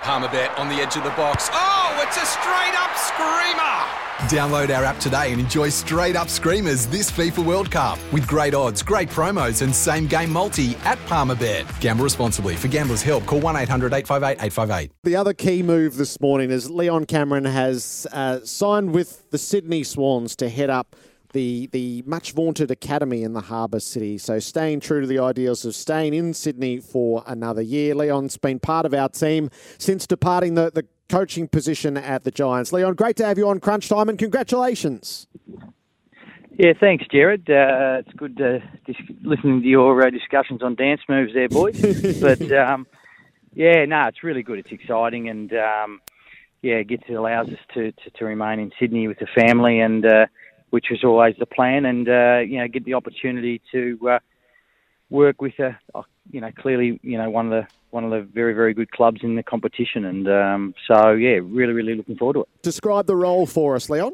Palmerbet on the edge of the box. Oh, it's a straight up screamer! Download our app today and enjoy straight up screamers this FIFA World Cup with great odds, great promos, and same game multi at Palmerbet. Gamble responsibly. For gamblers' help, call 1 800 858 858. The other key move this morning is Leon Cameron has uh, signed with the Sydney Swans to head up the the much vaunted academy in the harbour city. So staying true to the ideals of staying in Sydney for another year. Leon's been part of our team since departing the, the coaching position at the Giants. Leon, great to have you on Crunch Time and congratulations. Yeah, thanks, Jared. Uh, it's good uh, dis- listening to your uh, discussions on dance moves there, boys. but um, yeah, no, it's really good. It's exciting, and um, yeah, it gets it allows us to, to, to remain in Sydney with the family and uh, which was always the plan, and uh, you know get the opportunity to uh, work with a, uh, you know clearly you know one of the one of the very very good clubs in the competition, and um, so yeah, really really looking forward to it. Describe the role for us, Leon.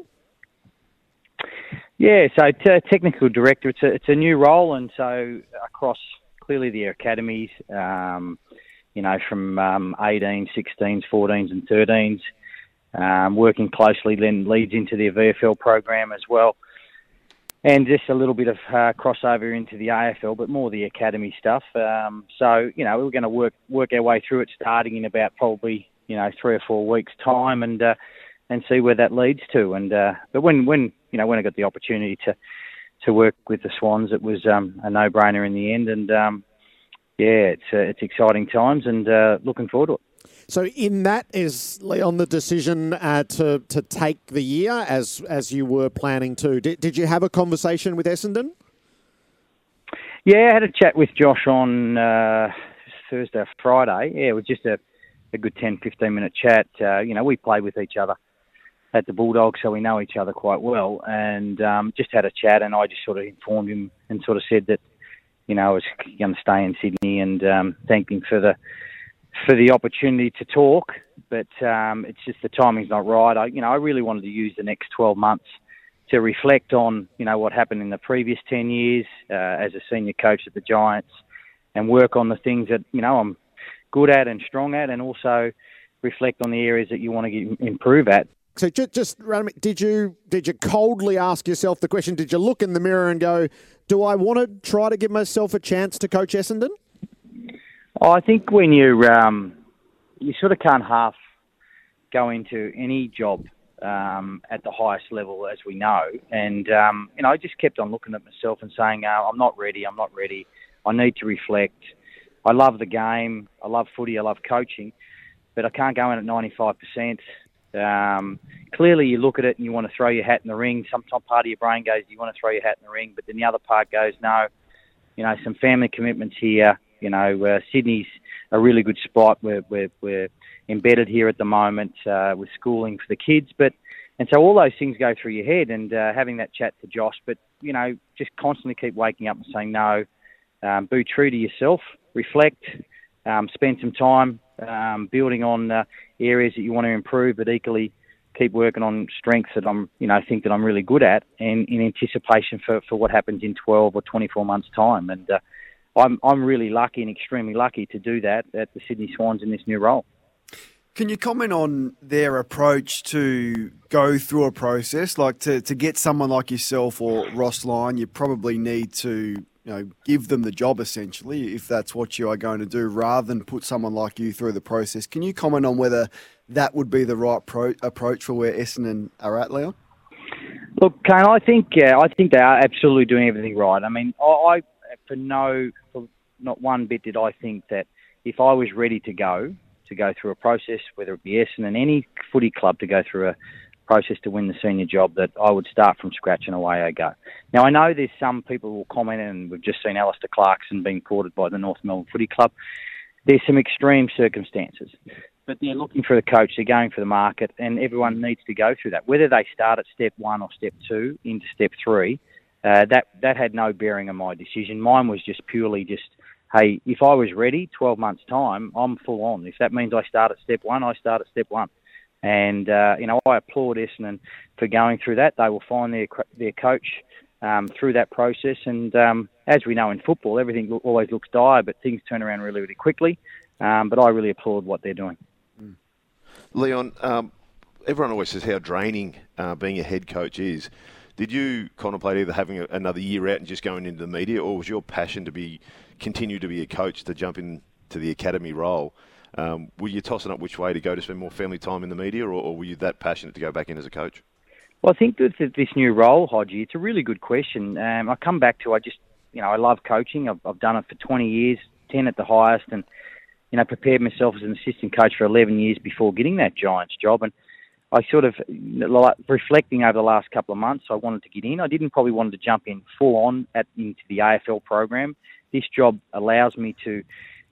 Yeah, so t- technical director, it's a it's a new role, and so across clearly the academies, um, you know, from um, 18s, 16s, 14s, and 13s. Um, working closely then leads into the VFL program as well. And just a little bit of uh, crossover into the AFL, but more the academy stuff. Um, so you know we're going to work work our way through it, starting in about probably you know three or four weeks time, and uh, and see where that leads to. And uh, but when when you know when I got the opportunity to to work with the Swans, it was um, a no brainer in the end. And um, yeah, it's uh, it's exciting times, and uh, looking forward to it. So in that is Leon the decision uh, to to take the year as as you were planning to. Did, did you have a conversation with Essendon? Yeah, I had a chat with Josh on uh, Thursday, Friday. Yeah, it was just a, a good 10, 15 minute chat. Uh, you know, we play with each other at the Bulldogs, so we know each other quite well, and um, just had a chat. And I just sort of informed him and sort of said that, you know, I was going to stay in Sydney, and um, him for the for the opportunity to talk, but um, it's just the timing's not right. I, you know, I really wanted to use the next 12 months to reflect on, you know, what happened in the previous 10 years uh, as a senior coach at the Giants, and work on the things that you know I'm good at and strong at, and also reflect on the areas that you want to get, improve at. So just, just did you did you coldly ask yourself the question? Did you look in the mirror and go, "Do I want to try to give myself a chance to coach Essendon"? Oh, I think when you um, you sort of can't half go into any job um, at the highest level, as we know, and um, you know, I just kept on looking at myself and saying, oh, "I'm not ready. I'm not ready. I need to reflect. I love the game. I love footy. I love coaching, but I can't go in at 95 percent." Um, clearly, you look at it and you want to throw your hat in the ring. Some top part of your brain goes, "You want to throw your hat in the ring," but then the other part goes, "No, you know, some family commitments here." You know, uh, Sydney's a really good spot. We're, we're, we're embedded here at the moment uh, with schooling for the kids, but and so all those things go through your head. And uh, having that chat to Josh, but you know, just constantly keep waking up and saying no. Um, be true to yourself. Reflect. Um, spend some time um, building on uh, areas that you want to improve, but equally keep working on strengths that I'm, you know, think that I'm really good at, and in anticipation for, for what happens in 12 or 24 months' time. And uh, I'm I'm really lucky and extremely lucky to do that at the Sydney Swans in this new role. Can you comment on their approach to go through a process? Like to, to get someone like yourself or Ross Lyon, you probably need to you know give them the job essentially if that's what you are going to do, rather than put someone like you through the process. Can you comment on whether that would be the right pro- approach for where Essendon are at, Leon? Look, Kane, I think yeah, I think they are absolutely doing everything right. I mean, I, for no, for not one bit did I think that if I was ready to go, to go through a process, whether it be Essendon, any footy club to go through a process to win the senior job, that I would start from scratch and away I go. Now I know there's some people who will comment, and we've just seen Alastair Clarkson being courted by the North Melbourne Footy Club. There's some extreme circumstances, but they're looking for the coach. They're going for the market, and everyone needs to go through that. Whether they start at step one or step two into step three, uh, that that had no bearing on my decision. Mine was just purely just, hey, if I was ready, 12 months time, I'm full on. If that means I start at step one, I start at step one. And uh, you know, I applaud Essendon for going through that. They will find their their coach um, through that process. And um, as we know in football, everything always looks dire, but things turn around really, really quickly. Um, but I really applaud what they're doing. Leon, um, everyone always says how draining uh, being a head coach is. Did you contemplate either having a, another year out and just going into the media, or was your passion to be continue to be a coach to jump into the academy role? Um, were you tossing up which way to go to spend more family time in the media, or, or were you that passionate to go back in as a coach? Well, I think that this new role, Hodgie, it's a really good question. Um, I come back to I just, you know, I love coaching. I've, I've done it for 20 years, 10 at the highest, and you know, prepared myself as an assistant coach for 11 years before getting that Giants job. And I sort of, like, reflecting over the last couple of months, I wanted to get in. I didn't probably want to jump in full on at, into the AFL program. This job allows me to,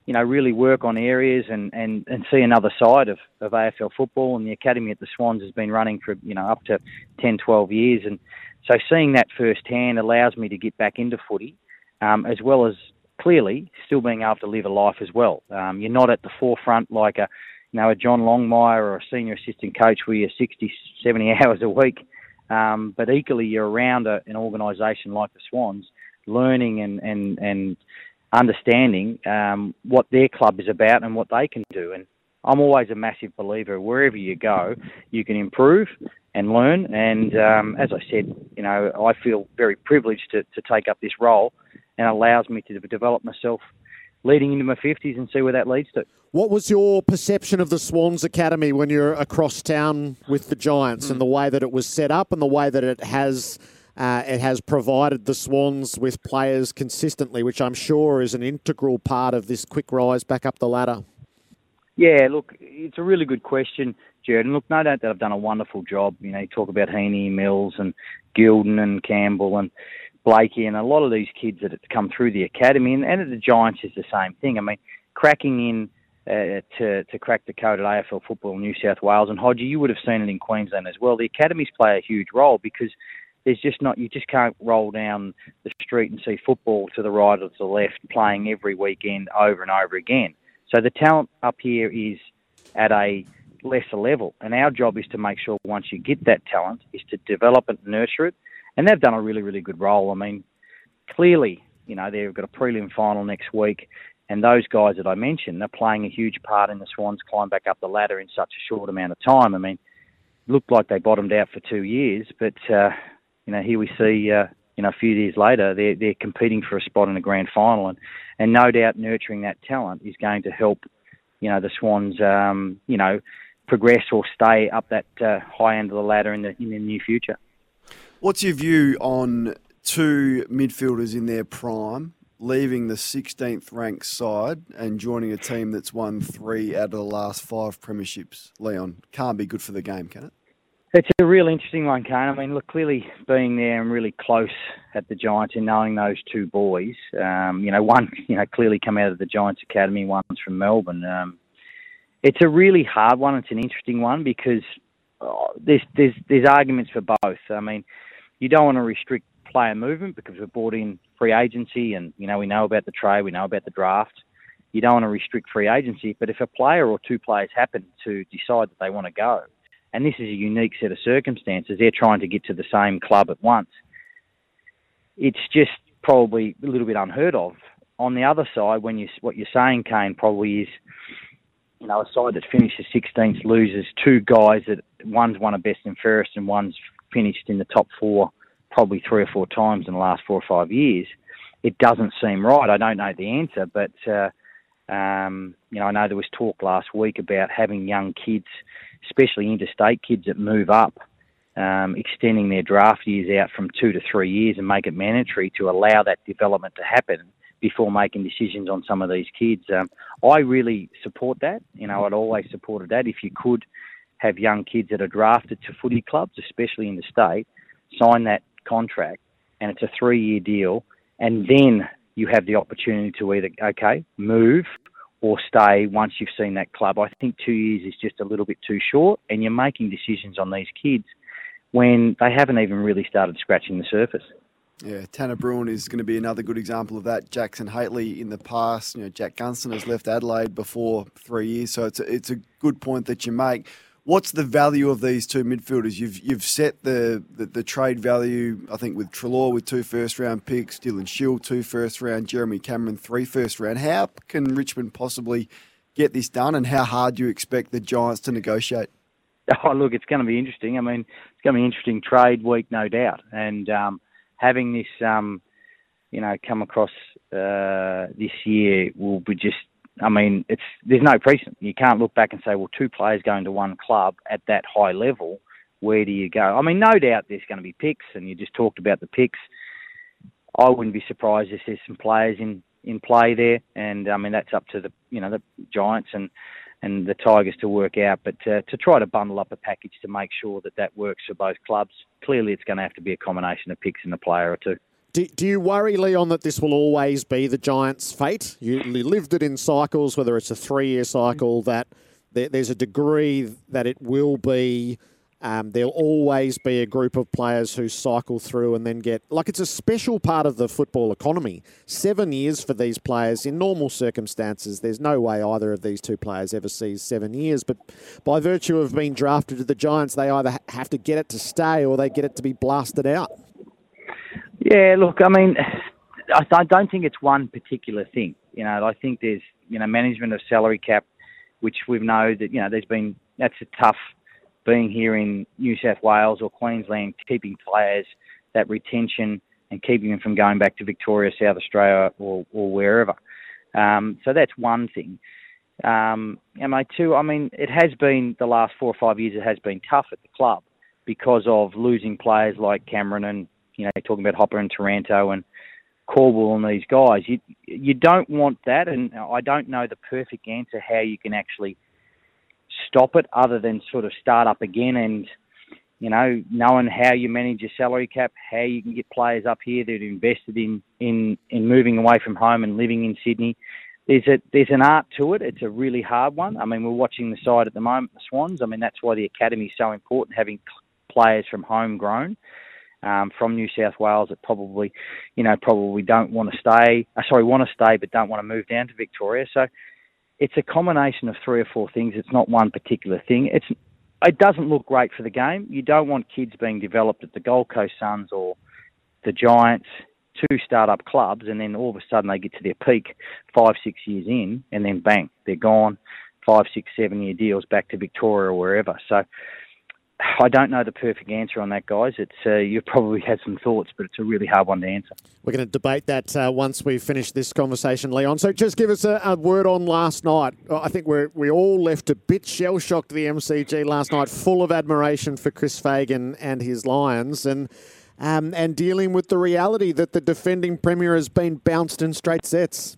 you know, really work on areas and, and, and see another side of, of AFL football. And the academy at the Swans has been running for, you know, up to 10, 12 years. And so seeing that firsthand allows me to get back into footy, um, as well as clearly still being able to live a life as well. Um, you're not at the forefront like a, you know, a John Longmire or a senior assistant coach where you're 60, 70 hours a week. Um, but equally, you're around a, an organisation like the Swans, learning and, and, and understanding um, what their club is about and what they can do. And I'm always a massive believer wherever you go, you can improve and learn. And um, as I said, you know, I feel very privileged to, to take up this role and allows me to develop myself leading into my 50s and see where that leads to. What was your perception of the Swans Academy when you're across town with the Giants mm. and the way that it was set up and the way that it has uh, it has provided the Swans with players consistently, which I'm sure is an integral part of this quick rise back up the ladder? Yeah, look, it's a really good question, Jared. And look, no doubt that I've done a wonderful job. You know, you talk about Heeney, Mills, and Gulden and Campbell, and Blakey and a lot of these kids that come through the academy, and, and at the Giants is the same thing. I mean, cracking in uh, to to crack the code at AFL football in New South Wales and Hodgie, you would have seen it in Queensland as well. The academies play a huge role because there's just not you just can't roll down the street and see football to the right or to the left playing every weekend over and over again. So the talent up here is at a lesser level, and our job is to make sure once you get that talent is to develop it, nurture it, and they've done a really, really good role. I mean, clearly, you know, they've got a prelim final next week, and those guys that I mentioned are playing a huge part in the Swans climb back up the ladder in such a short amount of time. I mean, looked like they bottomed out for two years, but uh, you know, here we see, uh, you know, a few years later, they're they're competing for a spot in the grand final, and and no doubt nurturing that talent is going to help, you know, the Swans, um, you know, progress or stay up that uh, high end of the ladder in the in the near future. What's your view on two midfielders in their prime leaving the 16th ranked side and joining a team that's won three out of the last five premierships? Leon, can't be good for the game, can it? It's a real interesting one, Kane. I mean, look, clearly being there and really close at the Giants and knowing those two boys, um, you know, one, you know, clearly come out of the Giants Academy, one's from Melbourne. Um, it's a really hard one. It's an interesting one because oh, there's there's there's arguments for both. I mean, you don't want to restrict player movement because we've brought in free agency and, you know, we know about the trade, we know about the draft. You don't want to restrict free agency, but if a player or two players happen to decide that they want to go, and this is a unique set of circumstances, they're trying to get to the same club at once. It's just probably a little bit unheard of. On the other side, when you what you're saying, Kane, probably is, you know, a side that finishes 16th loses two guys that one's won a best and fairest and one's finished in the top four probably three or four times in the last four or five years, it doesn't seem right. I don't know the answer, but uh, um, you know, I know there was talk last week about having young kids, especially interstate kids that move up, um, extending their draft years out from two to three years and make it mandatory to allow that development to happen before making decisions on some of these kids. Um, I really support that. You know, I'd always supported that. If you could have young kids that are drafted to footy clubs, especially in the state, sign that contract, and it's a three-year deal, and then you have the opportunity to either okay move or stay once you've seen that club. I think two years is just a little bit too short, and you're making decisions on these kids when they haven't even really started scratching the surface. Yeah, Tanner Bruhn is going to be another good example of that. Jackson Hately in the past, you know, Jack Gunston has left Adelaide before three years, so it's a, it's a good point that you make. What's the value of these two midfielders? You've you've set the, the, the trade value, I think, with Treloar with two first round picks, Dylan Shiel two first round, Jeremy Cameron three first round. How can Richmond possibly get this done, and how hard do you expect the Giants to negotiate? Oh, look, it's going to be interesting. I mean, it's going to be interesting trade week, no doubt, and um, having this, um, you know, come across uh, this year will be just. I mean, it's there's no precedent. You can't look back and say, well, two players going to one club at that high level. Where do you go? I mean, no doubt there's going to be picks, and you just talked about the picks. I wouldn't be surprised if there's some players in in play there, and I mean that's up to the you know the Giants and and the Tigers to work out. But uh, to try to bundle up a package to make sure that that works for both clubs, clearly it's going to have to be a combination of picks and a player or two. Do, do you worry, Leon, that this will always be the Giants' fate? You, lived it in cycles, whether it's a three-year cycle, that there, there's a degree that it will be um, there'll always be a group of players who cycle through and then get like it's a special part of the football economy. Seven years for these players in normal circumstances. There's no way either of these two players ever sees seven years, but by virtue of being drafted to the Giants, they either have to get it to stay or they get it to be blasted out. Yeah, look, I mean, I don't think it's one particular thing. You know, I think there's you know management of salary cap, which we know that you know there's been that's a tough being here in New South Wales or Queensland, keeping players, that retention and keeping them from going back to Victoria, South Australia, or, or wherever. Um, so that's one thing. Um, and I two, I mean, it has been the last four or five years. It has been tough at the club because of losing players like Cameron and you know talking about Hopper and Taranto and Caldwell and these guys. You you don't want that, and I don't know the perfect answer how you can actually stop it other than sort of start up again and you know knowing how you manage your salary cap, how you can get players up here that are invested in in in moving away from home and living in Sydney. There's a there's an art to it. It's a really hard one. I mean, we're watching the side at the moment, the Swans. I mean, that's why the academy is so important, having players from homegrown. Um, from New South Wales that probably, you know, probably don't want to stay. Uh, sorry, want to stay but don't want to move down to Victoria. So it's a combination of three or four things. It's not one particular thing. It's it doesn't look great for the game. You don't want kids being developed at the Gold Coast Suns or the Giants, two start-up clubs, and then all of a sudden they get to their peak five, six years in, and then bang, they're gone. Five, six, seven-year deals back to Victoria or wherever. So I don't know the perfect answer on that, guys. It's uh, you probably had some thoughts, but it's a really hard one to answer. We're going to debate that uh, once we finish this conversation, Leon. So just give us a, a word on last night. I think we we all left a bit shell shocked the MCG last night, full of admiration for Chris Fagan and his Lions, and um, and dealing with the reality that the defending premier has been bounced in straight sets.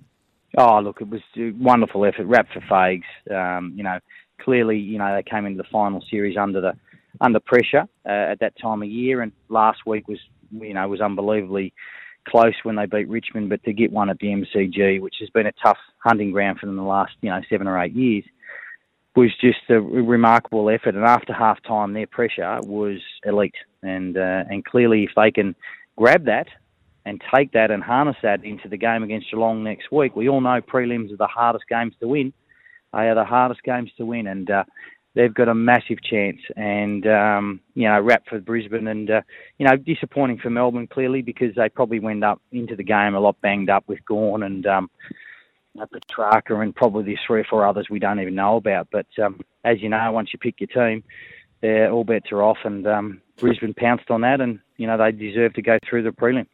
Oh, look, it was a wonderful effort. Rap for Fags. Um, you know, clearly, you know, they came into the final series under the under pressure uh, at that time of year. And last week was, you know, was unbelievably close when they beat Richmond. But to get one at the MCG, which has been a tough hunting ground for them the last, you know, seven or eight years, was just a remarkable effort. And after half time, their pressure was elite. And uh, and clearly, if they can grab that and take that and harness that into the game against Geelong next week, we all know prelims are the hardest games to win. They are the hardest games to win, and uh, they've got a massive chance. And um, you know, rap for Brisbane, and uh, you know, disappointing for Melbourne clearly because they probably went up into the game a lot banged up with Gawn and um, Petrarca and probably there's three or four others we don't even know about. But um, as you know, once you pick your team, all bets are off, and um, Brisbane pounced on that, and you know they deserve to go through the prelim.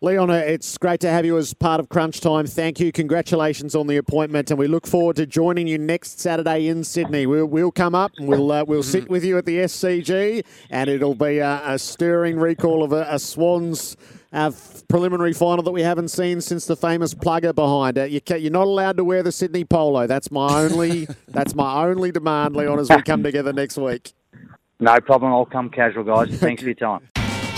Leon, it's great to have you as part of Crunch Time. Thank you. Congratulations on the appointment, and we look forward to joining you next Saturday in Sydney. We'll, we'll come up and we'll uh, we'll sit with you at the SCG, and it'll be a, a stirring recall of a, a Swans. Uh, preliminary final that we haven't seen since the famous plugger behind it. You are not allowed to wear the Sydney polo. That's my only. that's my only demand, Leon, as we come together next week. No problem. I'll come casual, guys. Thanks for your time.